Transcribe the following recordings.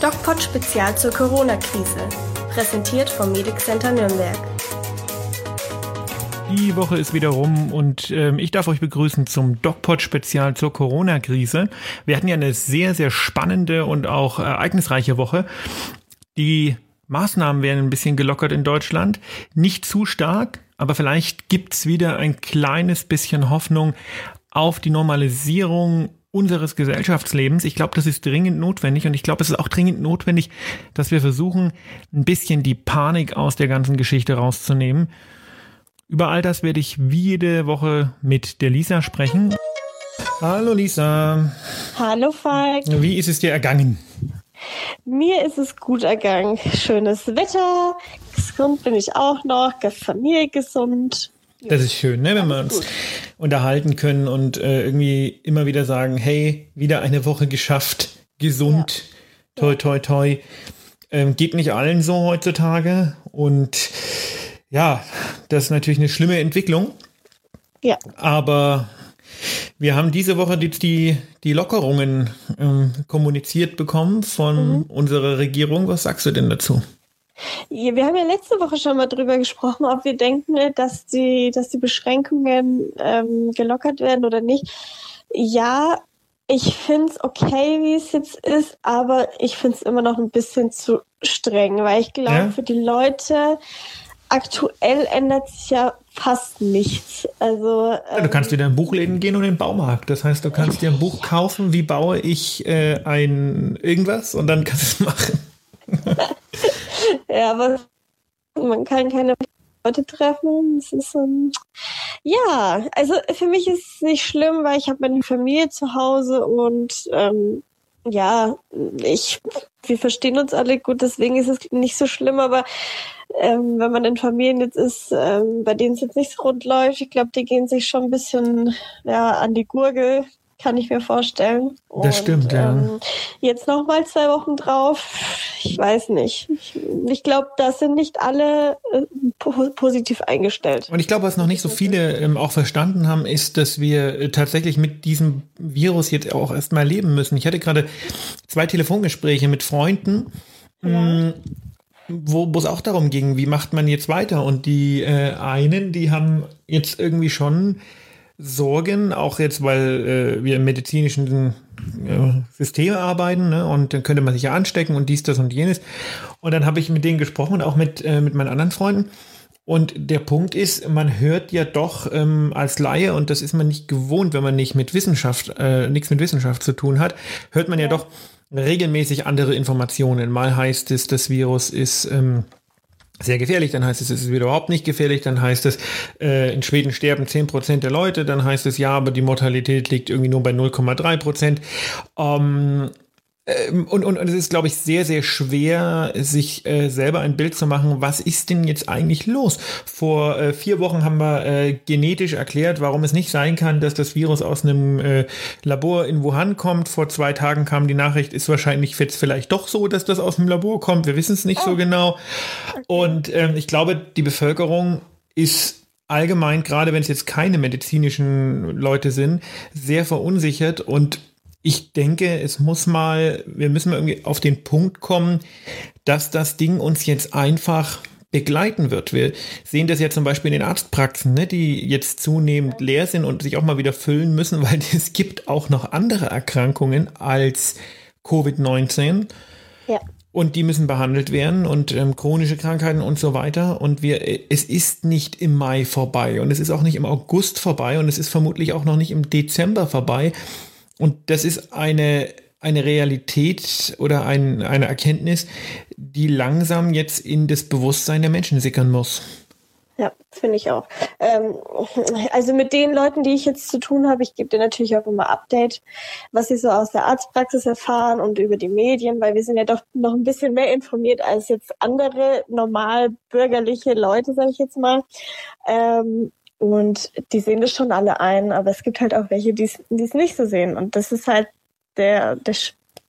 DocPod Spezial zur Corona-Krise. Präsentiert vom Medic Center Nürnberg. Die Woche ist wieder rum und ähm, ich darf euch begrüßen zum DocPod Spezial zur Corona-Krise. Wir hatten ja eine sehr, sehr spannende und auch ereignisreiche Woche. Die Maßnahmen werden ein bisschen gelockert in Deutschland. Nicht zu stark, aber vielleicht gibt's wieder ein kleines bisschen Hoffnung auf die Normalisierung unseres Gesellschaftslebens. Ich glaube, das ist dringend notwendig und ich glaube, es ist auch dringend notwendig, dass wir versuchen, ein bisschen die Panik aus der ganzen Geschichte rauszunehmen. Über all das werde ich wie jede Woche mit der Lisa sprechen. Hallo Lisa. Hallo Falk. Wie ist es dir ergangen? Mir ist es gut ergangen. Schönes Wetter. Gesund bin ich auch noch. Familie gesund. Das ist schön, ne? wenn wir uns gut. unterhalten können und äh, irgendwie immer wieder sagen, hey, wieder eine Woche geschafft, gesund, ja. toi, toi, toi. Ähm, geht nicht allen so heutzutage und ja, das ist natürlich eine schlimme Entwicklung. Ja. Aber wir haben diese Woche die, die, die Lockerungen ähm, kommuniziert bekommen von mhm. unserer Regierung. Was sagst du denn dazu? Wir haben ja letzte Woche schon mal drüber gesprochen, ob wir denken, dass die, dass die Beschränkungen ähm, gelockert werden oder nicht. Ja, ich finde es okay, wie es jetzt ist, aber ich finde es immer noch ein bisschen zu streng, weil ich glaube, ja? für die Leute aktuell ändert sich ja fast nichts. Also ja, du kannst ähm, wieder in Buchläden gehen und in den Baumarkt. Das heißt, du kannst dir ein Buch kaufen, wie baue ich äh, ein irgendwas und dann kannst du es machen. Ja, aber man kann keine Leute treffen. Es ist um, ja, also für mich ist es nicht schlimm, weil ich habe meine Familie zu Hause und ähm, ja, ich, wir verstehen uns alle gut, deswegen ist es nicht so schlimm, aber ähm, wenn man in Familien jetzt ist, ähm, bei denen es jetzt nicht so rund läuft, ich glaube, die gehen sich schon ein bisschen ja, an die Gurgel, kann ich mir vorstellen. Das Und, stimmt, ja. Ähm, jetzt noch mal zwei Wochen drauf, ich weiß nicht. Ich, ich glaube, das sind nicht alle äh, po positiv eingestellt. Und ich glaube, was noch nicht so viele ähm, auch verstanden haben, ist, dass wir äh, tatsächlich mit diesem Virus jetzt auch erstmal leben müssen. Ich hatte gerade zwei Telefongespräche mit Freunden. Ja. Mm, wo es auch darum ging, wie macht man jetzt weiter? Und die äh, einen, die haben jetzt irgendwie schon Sorgen, auch jetzt, weil äh, wir im medizinischen äh, System arbeiten, ne? und dann könnte man sich ja anstecken und dies, das und jenes. Und dann habe ich mit denen gesprochen und auch mit, äh, mit meinen anderen Freunden. Und der Punkt ist, man hört ja doch ähm, als Laie, und das ist man nicht gewohnt, wenn man nicht mit Wissenschaft, äh, nichts mit Wissenschaft zu tun hat, hört man ja, ja doch regelmäßig andere Informationen. Mal heißt es, das Virus ist ähm, sehr gefährlich, dann heißt es, es ist wieder überhaupt nicht gefährlich, dann heißt es, äh, in Schweden sterben 10% der Leute, dann heißt es, ja, aber die Mortalität liegt irgendwie nur bei 0,3%. Ähm, ähm, und, und, und es ist, glaube ich, sehr, sehr schwer, sich äh, selber ein Bild zu machen, was ist denn jetzt eigentlich los? Vor äh, vier Wochen haben wir äh, genetisch erklärt, warum es nicht sein kann, dass das Virus aus einem äh, Labor in Wuhan kommt. Vor zwei Tagen kam die Nachricht, ist wahrscheinlich jetzt vielleicht doch so, dass das aus dem Labor kommt. Wir wissen es nicht oh. so genau. Und ähm, ich glaube, die Bevölkerung ist allgemein, gerade wenn es jetzt keine medizinischen Leute sind, sehr verunsichert und ich denke, es muss mal, wir müssen mal irgendwie auf den Punkt kommen, dass das Ding uns jetzt einfach begleiten wird. Wir sehen das ja zum Beispiel in den Arztpraxen, ne, die jetzt zunehmend leer sind und sich auch mal wieder füllen müssen, weil es gibt auch noch andere Erkrankungen als Covid-19. Ja. Und die müssen behandelt werden und ähm, chronische Krankheiten und so weiter. Und wir, es ist nicht im Mai vorbei und es ist auch nicht im August vorbei und es ist vermutlich auch noch nicht im Dezember vorbei. Und das ist eine, eine Realität oder ein, eine Erkenntnis, die langsam jetzt in das Bewusstsein der Menschen sickern muss. Ja, finde ich auch. Ähm, also mit den Leuten, die ich jetzt zu tun habe, ich gebe dir natürlich auch immer Update, was sie so aus der Arztpraxis erfahren und über die Medien, weil wir sind ja doch noch ein bisschen mehr informiert als jetzt andere normal bürgerliche Leute, sage ich jetzt mal. Ähm, und die sehen das schon alle ein, aber es gibt halt auch welche, die es nicht so sehen. Und das ist halt der, der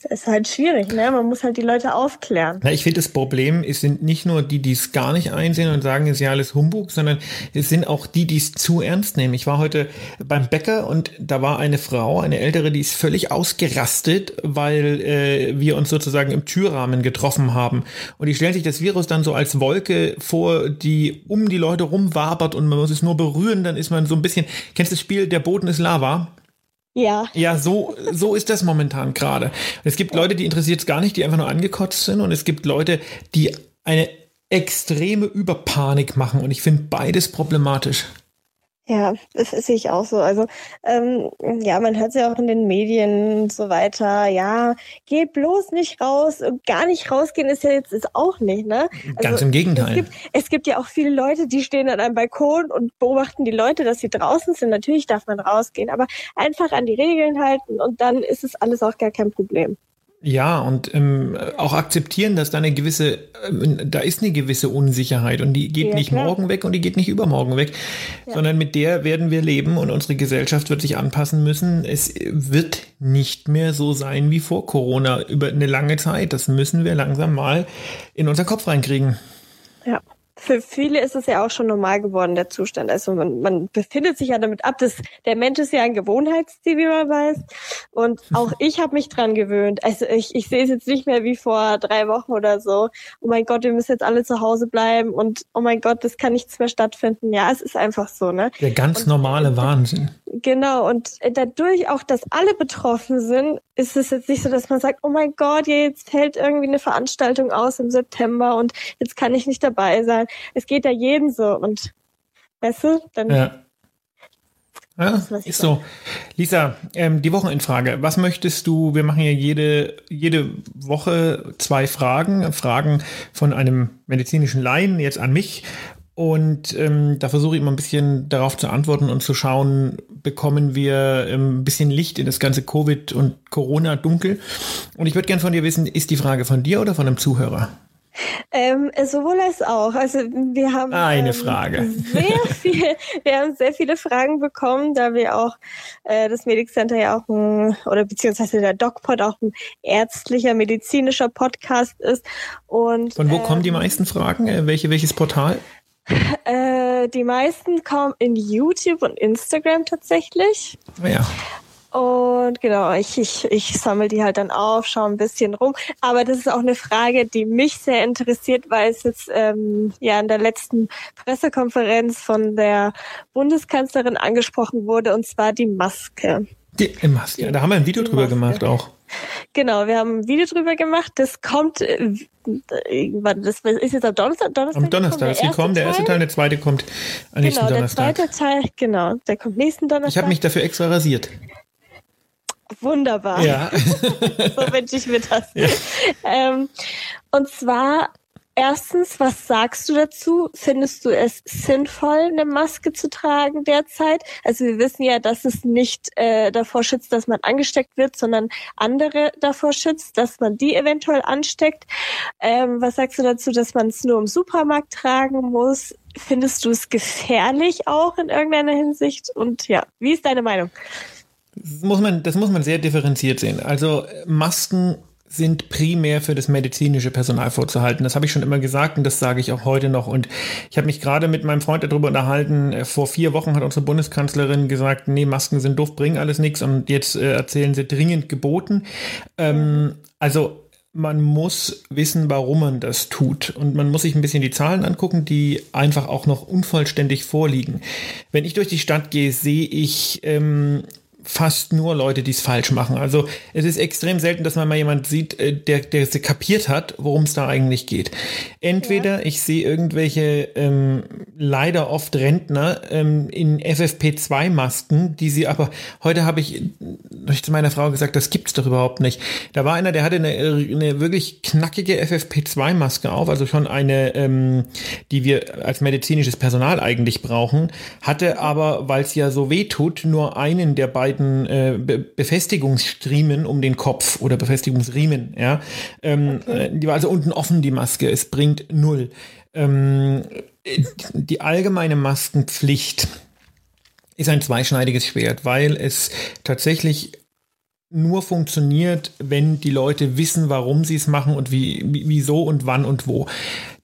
Das ist halt schwierig, ne? Man muss halt die Leute aufklären. Na, ich finde, das Problem ist, sind nicht nur die, die es gar nicht einsehen und sagen, es ist ja alles Humbug, sondern es sind auch die, die es zu ernst nehmen. Ich war heute beim Bäcker und da war eine Frau, eine ältere, die ist völlig ausgerastet, weil äh, wir uns sozusagen im Türrahmen getroffen haben. Und die stellen sich das Virus dann so als Wolke vor, die um die Leute rumwabert und man muss es nur berühren, dann ist man so ein bisschen, kennst du das Spiel, der Boden ist Lava? Ja. Ja, so, so ist das momentan gerade. Es gibt Leute, die interessiert es gar nicht, die einfach nur angekotzt sind. Und es gibt Leute, die eine extreme Überpanik machen. Und ich finde beides problematisch. Ja, das sehe ich auch so. Also ähm, ja, man hört es ja auch in den Medien und so weiter. Ja, geh bloß nicht raus. Gar nicht rausgehen ist ja jetzt ist auch nicht, ne? Also, Ganz im Gegenteil. Es gibt, es gibt ja auch viele Leute, die stehen an einem Balkon und beobachten die Leute, dass sie draußen sind. Natürlich darf man rausgehen, aber einfach an die Regeln halten und dann ist es alles auch gar kein Problem. Ja, und ähm, auch akzeptieren, dass da eine gewisse, ähm, da ist eine gewisse Unsicherheit und die geht ja, nicht klar. morgen weg und die geht nicht übermorgen weg, ja. sondern mit der werden wir leben und unsere Gesellschaft wird sich anpassen müssen. Es wird nicht mehr so sein wie vor Corona über eine lange Zeit. Das müssen wir langsam mal in unseren Kopf reinkriegen. Für viele ist es ja auch schon normal geworden, der Zustand. Also man, man befindet sich ja damit ab, dass der Mensch ist ja ein Gewohnheitstier, wie man weiß. Und auch ich habe mich dran gewöhnt. Also ich, ich sehe es jetzt nicht mehr wie vor drei Wochen oder so. Oh mein Gott, wir müssen jetzt alle zu Hause bleiben und oh mein Gott, das kann nichts mehr stattfinden. Ja, es ist einfach so, ne? Der ganz und, normale Wahnsinn. Genau, und dadurch auch, dass alle betroffen sind, ist es jetzt nicht so, dass man sagt, oh mein Gott, jetzt fällt irgendwie eine Veranstaltung aus im September und jetzt kann ich nicht dabei sein. Es geht ja jedem so und weißt du, dann. Ja. Ja, ist so. Lisa, ähm, die Wochenendfrage. Was möchtest du? Wir machen ja jede, jede Woche zwei Fragen. Fragen von einem medizinischen Laien jetzt an mich. Und ähm, da versuche ich immer ein bisschen darauf zu antworten und zu schauen, bekommen wir ähm, ein bisschen Licht in das ganze Covid und Corona-Dunkel. Und ich würde gerne von dir wissen, ist die Frage von dir oder von einem Zuhörer? Ähm, sowohl als auch. Also wir haben eine ähm, Frage. Sehr viel, wir haben sehr viele Fragen bekommen, da wir auch äh, das Medic Center ja auch ein, oder beziehungsweise der DocPod auch ein ärztlicher, medizinischer Podcast ist. Und von wo ähm, kommen die meisten Fragen? Äh, welche, welches Portal? Äh, die meisten kommen in YouTube und Instagram tatsächlich. Ja. Und genau, ich, ich, ich sammle die halt dann auf, schaue ein bisschen rum. Aber das ist auch eine Frage, die mich sehr interessiert, weil es jetzt ähm, ja in der letzten Pressekonferenz von der Bundeskanzlerin angesprochen wurde, und zwar die Maske. Die Maske, ja, da haben wir ein Video die drüber Maske. gemacht auch. Genau, wir haben ein Video drüber gemacht. Das kommt, äh, das ist jetzt am Donnerstag. Donnerstag am Donnerstag ist gekommen. Der erste Teil, der zweite kommt am nächsten genau, Donnerstag. Der zweite Teil, genau, der kommt nächsten Donnerstag. Ich habe mich dafür extra rasiert. Wunderbar. Ja. so wünsche ich mir das. Ja. Ähm, und zwar erstens, was sagst du dazu? Findest du es sinnvoll, eine Maske zu tragen derzeit? Also wir wissen ja, dass es nicht äh, davor schützt, dass man angesteckt wird, sondern andere davor schützt, dass man die eventuell ansteckt. Ähm, was sagst du dazu, dass man es nur im Supermarkt tragen muss? Findest du es gefährlich auch in irgendeiner Hinsicht? Und ja, wie ist deine Meinung? Das muss man, das muss man sehr differenziert sehen. Also Masken sind primär für das medizinische Personal vorzuhalten. Das habe ich schon immer gesagt und das sage ich auch heute noch. Und ich habe mich gerade mit meinem Freund darüber unterhalten. Äh, vor vier Wochen hat unsere Bundeskanzlerin gesagt, nee, Masken sind doof, bringen alles nichts. Und jetzt äh, erzählen sie dringend geboten. Ähm, also man muss wissen, warum man das tut. Und man muss sich ein bisschen die Zahlen angucken, die einfach auch noch unvollständig vorliegen. Wenn ich durch die Stadt gehe, sehe ich ähm, fast nur Leute, die es falsch machen. Also es ist extrem selten, dass man mal jemand sieht, äh, der, der es kapiert hat, worum es da eigentlich geht. Entweder ja. ich sehe irgendwelche ähm, leider oft Rentner ähm, in FFP2-Masken, die sie aber, heute habe ich, hab ich zu meiner Frau gesagt, das gibt's doch überhaupt nicht. Da war einer, der hatte eine, eine wirklich knackige FFP2-Maske auf, also schon eine, ähm, die wir als medizinisches Personal eigentlich brauchen, hatte aber, weil es ja so weh tut, nur einen der beiden beiden äh, Be Befestigungsstriemen um den Kopf oder Befestigungsriemen. Ja, ähm, okay. Äh, die war also unten offen die Maske. Es bringt null. Ähm, die allgemeine Maskenpflicht ist ein zweischneidiges Schwert, weil es tatsächlich nur funktioniert, wenn die Leute wissen, warum sie es machen und wie, wieso und wann und wo.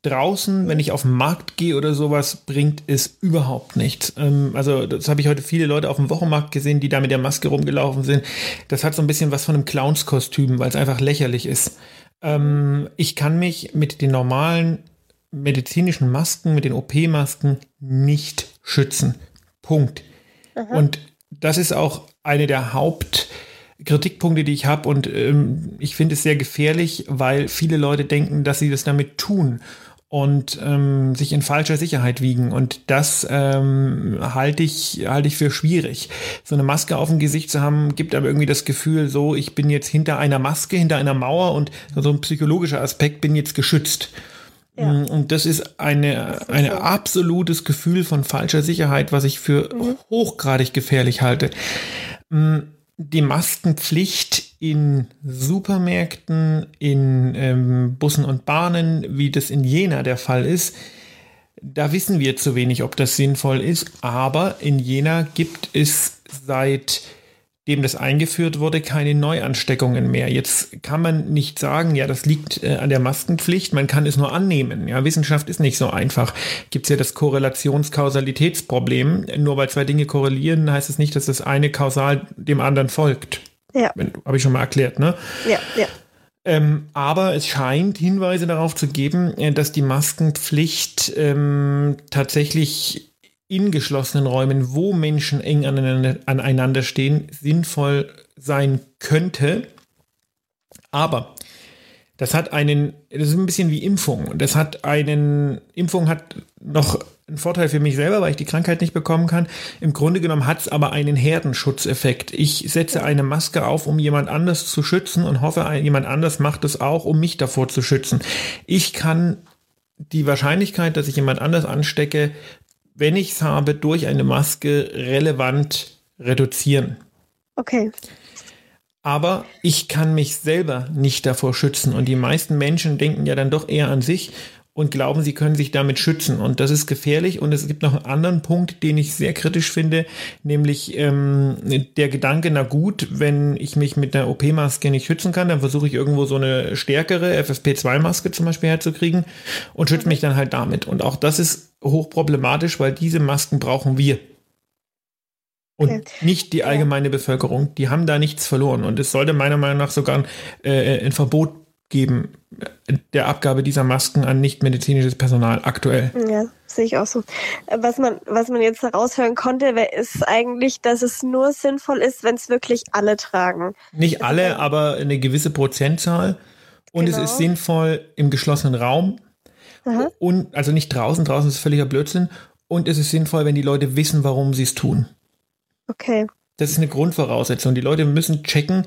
Draußen, wenn ich auf den Markt gehe oder sowas, bringt es überhaupt nichts. Ähm, also das habe ich heute viele Leute auf dem Wochenmarkt gesehen, die da mit der Maske rumgelaufen sind. Das hat so ein bisschen was von einem Clownskostüm, weil es einfach lächerlich ist. Ähm, ich kann mich mit den normalen medizinischen Masken, mit den OP-Masken nicht schützen. Punkt. Aha. Und das ist auch eine der Haupt- Kritikpunkte, die ich habe und ähm, ich finde es sehr gefährlich, weil viele Leute denken, dass sie das damit tun und ähm, sich in falscher Sicherheit wiegen. Und das ähm, halte ich, halte ich für schwierig. So eine Maske auf dem Gesicht zu haben, gibt aber irgendwie das Gefühl, so, ich bin jetzt hinter einer Maske, hinter einer Mauer und so ein psychologischer Aspekt bin jetzt geschützt. Ja. Mm, und das ist eine, ein absolutes Gefühl von falscher Sicherheit, was ich für mhm. hochgradig gefährlich halte. Mm, die Maskenpflicht in Supermärkten, in ähm, Bussen und Bahnen, wie das in Jena der Fall ist, da wissen wir zu wenig, ob das sinnvoll ist. Aber in Jena gibt es seit dem das eingeführt wurde, keine Neuansteckungen mehr. Jetzt kann man nicht sagen, ja, das liegt äh, an der Maskenpflicht, man kann es nur annehmen. Ja, Wissenschaft ist nicht so einfach. Gibt es ja das Korrelationskausalitätsproblem. Nur weil zwei Dinge korrelieren, heißt es nicht, dass das eine kausal dem anderen folgt. Ja. Habe ich schon mal erklärt, ne? Ja, ja. Ähm, aber es scheint Hinweise darauf zu geben, äh, dass die Maskenpflicht ähm, tatsächlich in geschlossenen Räumen, wo Menschen eng aneinander, aneinander stehen, sinnvoll sein könnte. Aber das hat einen, das ist ein bisschen wie Impfung. Das hat einen, Impfung hat noch einen Vorteil für mich selber, weil ich die Krankheit nicht bekommen kann. Im Grunde genommen hat es aber einen Herdenschutzeffekt. Ich setze eine Maske auf, um jemand anders zu schützen und hoffe, jemand anders macht es auch, um mich davor zu schützen. Ich kann die Wahrscheinlichkeit, dass ich jemand anders anstecke, wenn ich es habe, durch eine Maske relevant reduzieren. Okay. Aber ich kann mich selber nicht davor schützen. Und die meisten Menschen denken ja dann doch eher an sich und glauben, sie können sich damit schützen. Und das ist gefährlich. Und es gibt noch einen anderen Punkt, den ich sehr kritisch finde, nämlich ähm, der Gedanke, na gut, wenn ich mich mit einer OP-Maske nicht schützen kann, dann versuche ich irgendwo so eine stärkere FFP2-Maske zum Beispiel herzukriegen und schütze mich dann halt damit. Und auch das ist hochproblematisch, weil diese Masken brauchen wir. Und okay. nicht die allgemeine ja. Bevölkerung. Die haben da nichts verloren. Und es sollte meiner Meinung nach sogar ein, äh, ein Verbot geben der Abgabe dieser Masken an nichtmedizinisches Personal aktuell. Ja, sehe ich auch so. Was man, was man jetzt heraushören konnte, ist eigentlich, dass es nur sinnvoll ist, wenn es wirklich alle tragen. Nicht alle, aber eine gewisse Prozentzahl. Und genau. es ist sinnvoll im geschlossenen Raum. Aha. Und also nicht draußen, draußen ist völliger Blödsinn. Und es ist sinnvoll, wenn die Leute wissen, warum sie es tun. Okay. Das ist eine Grundvoraussetzung. Die Leute müssen checken,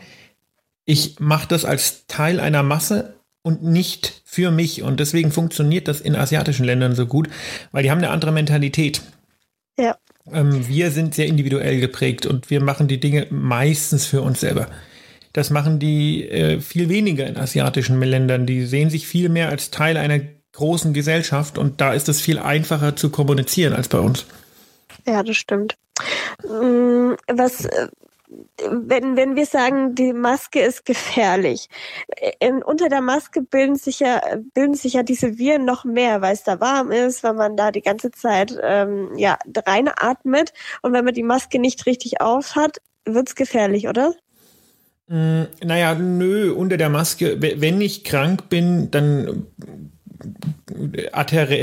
ich mache das als Teil einer Masse und nicht für mich. Und deswegen funktioniert das in asiatischen Ländern so gut, weil die haben eine andere Mentalität. Ja. Ähm, wir sind sehr individuell geprägt und wir machen die Dinge meistens für uns selber. Das machen die äh, viel weniger in asiatischen Ländern. Die sehen sich viel mehr als Teil einer großen Gesellschaft und da ist es viel einfacher zu kommunizieren als bei uns. Ja, das stimmt. Mm, was, äh, wenn, wenn wir sagen, die Maske ist gefährlich, in, unter der Maske bilden sich, ja, bilden sich ja diese Viren noch mehr, weil es da warm ist, wenn man da die ganze Zeit ähm, ja, reinatmet und wenn man die Maske nicht richtig auf hat, wird es gefährlich, oder? Mm, naja, nö, unter der Maske, wenn ich krank bin, dann,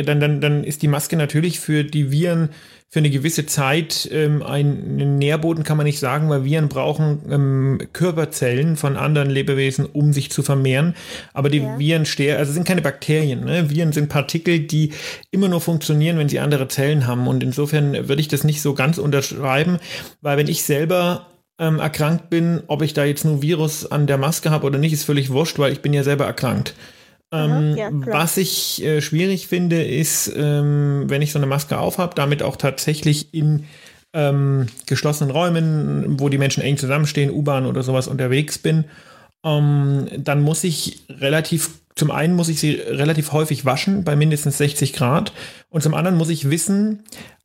dann, dann, dann ist die Maske natürlich für die Viren für eine gewisse Zeit ähm, einen Nährboden kann man nicht sagen, weil Viren brauchen ähm, Körperzellen von anderen Lebewesen, um sich zu vermehren. Aber die ja. Viren sterben, also sind keine Bakterien. Ne? Viren sind Partikel, die immer nur funktionieren, wenn sie andere Zellen haben. Und insofern würde ich das nicht so ganz unterschreiben, weil wenn ich selber ähm, erkrankt bin, ob ich da jetzt nur Virus an der Maske habe oder nicht, ist völlig wurscht, weil ich bin ja selber erkrankt. Ähm, ja, was ich äh, schwierig finde, ist, ähm, wenn ich so eine Maske aufhab, damit auch tatsächlich in ähm, geschlossenen Räumen, wo die Menschen eng zusammenstehen, U-Bahn oder sowas unterwegs bin, ähm, dann muss ich relativ, zum einen muss ich sie relativ häufig waschen, bei mindestens 60 Grad, und zum anderen muss ich wissen,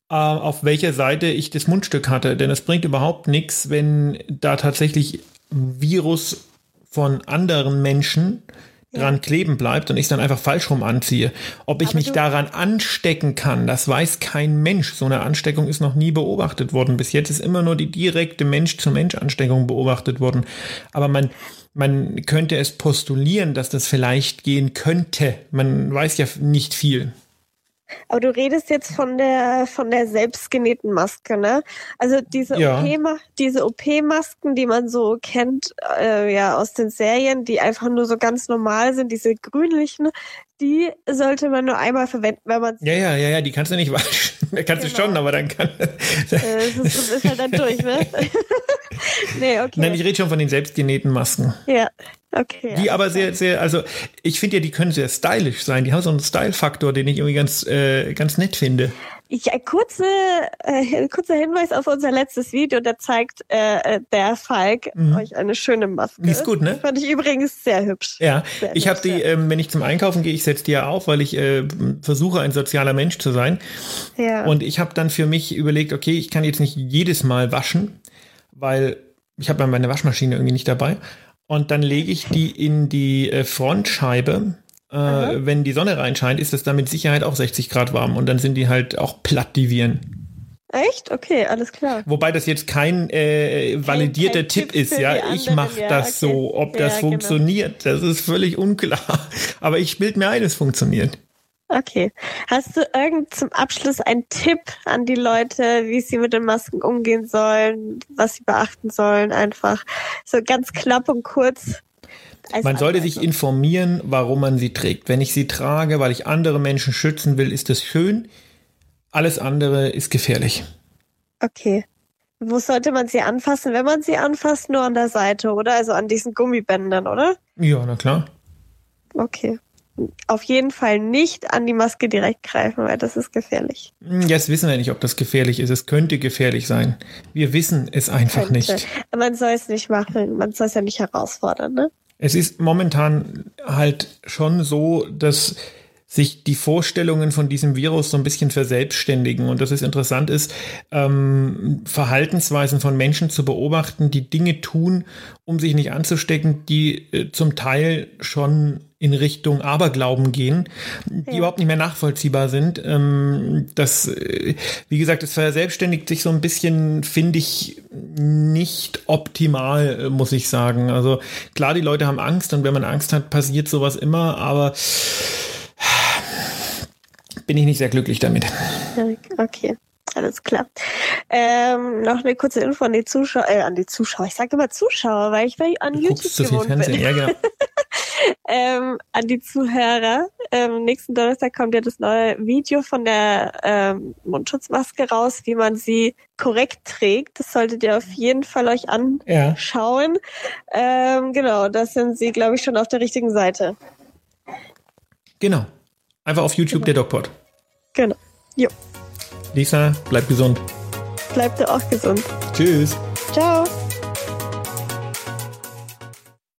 äh, auf welcher Seite ich das Mundstück hatte. Denn es bringt überhaupt nichts, wenn da tatsächlich Virus von anderen Menschen dran kleben bleibt und ich dann einfach falsch rum anziehe. Ob ich Aber mich daran anstecken kann, das weiß kein Mensch. So eine Ansteckung ist noch nie beobachtet worden. Bis jetzt ist immer nur die direkte Mensch-zu-Mensch-Ansteckung beobachtet worden. Aber man, man könnte es postulieren, dass das vielleicht gehen könnte. Man weiß ja nicht viel. Aber du redest jetzt von der von der selbstgenähten Maske, ne? Also diese Ja. OP diese OP-Masken, die man so kennt, äh, ja aus den Serien, die einfach nur so ganz normal sind, diese grünlichen, die sollte man nur einmal verwenden, wenn man Ja, ja, ja, ja, die kannst du nicht waschen. Kannst du Genau. schon, aber dann kann. äh, das, ist, ist halt dann durch, ne? nee, okay. Nein, ich rede schon von den selbstgenähten Masken. ja, okay. Die ja. aber sehr, sehr, also ich finde ja, die können sehr stylisch sein. Die haben so einen Style-Faktor, den ich irgendwie ganz, äh, ganz nett finde. Ja, kurze, äh, kurzer Hinweis auf unser letztes Video, da zeigt äh, äh, der Falk euch eine schöne Maske. Mhm. Die ist gut, ne? Fand ich übrigens sehr hübsch. Ja, Sehr ich habe die, ähm, wenn ich zum Einkaufen gehe, ich setze die ja auf, weil ich äh, versuche, ein sozialer Mensch zu sein. Ja. Und ich habe dann für mich überlegt, okay, ich kann jetzt nicht jedes Mal waschen, weil ich habe meine Waschmaschine irgendwie nicht dabei. Und dann lege ich die in die äh, Frontscheibe. Äh, wenn die Sonne reinscheint, ist das dann mit Sicherheit auch 60 Grad warm und dann sind die halt auch platt, die Viren. Echt? Okay, alles klar. Wobei das jetzt kein äh, validierter kein Tipp Tipp ist, ja. Ich mache ja, das okay. so. Ob Ja, das genau. funktioniert, das ist völlig unklar. Aber ich bild mir ein, es funktioniert. Okay. Hast du irgend zum Abschluss einen Tipp an die Leute, wie sie mit den Masken umgehen sollen, was sie beachten sollen? Einfach so ganz knapp und kurz. Man sollte sich informieren, warum man sie trägt. Wenn ich sie trage, weil ich andere Menschen schützen will, ist das schön. Alles andere ist gefährlich. Okay. Wo sollte man sie anfassen? Wenn man sie anfasst, nur an der Seite, oder? Also an diesen Gummibändern, oder? Ja, na klar. Okay. Auf jeden Fall nicht an die Maske direkt greifen, weil das ist gefährlich. Hm, Jetzt wissen wir nicht, ob das gefährlich ist. Es könnte gefährlich sein. Wir wissen es einfach Könnte. nicht. Man soll es nicht machen, man soll es ja nicht herausfordern, ne? Es ist momentan halt schon so, dass sich die Vorstellungen von diesem Virus so ein bisschen verselbstständigen. Und dass es interessant ist, ähm, Verhaltensweisen von Menschen zu beobachten, die Dinge tun, um sich nicht anzustecken, die äh, zum Teil schon in Richtung Aberglauben gehen, die Ja. überhaupt nicht mehr nachvollziehbar sind. Ähm, das, äh, wie gesagt, es verselbstständigt sich so ein bisschen, finde ich, nicht optimal, äh, muss ich sagen. Also klar, die Leute haben Angst und wenn man Angst hat, passiert sowas immer, aber bin ich nicht sehr glücklich damit. Ja, Okay, alles klar. Ähm, noch eine kurze Info an die Zuschauer, äh, an die Zuschauer. Ich sage immer Zuschauer, weil ich bei an Du YouTube zu viel gewohnt Fernsehen. bin. Ja, genau. Ähm, an die Zuhörer. Ähm, nächsten Donnerstag kommt ja das neue Video von der ähm, Mundschutzmaske raus, wie man sie korrekt trägt. Das solltet ihr auf jeden Fall euch Ja. anschauen. Ähm, genau, das sind sie, glaube ich, schon auf der richtigen Seite. Genau. Einfach auf YouTube der DocPod. Genau. Jo, Lisa, bleib gesund. bleibt ihr auch gesund. Tschüss. Ciao.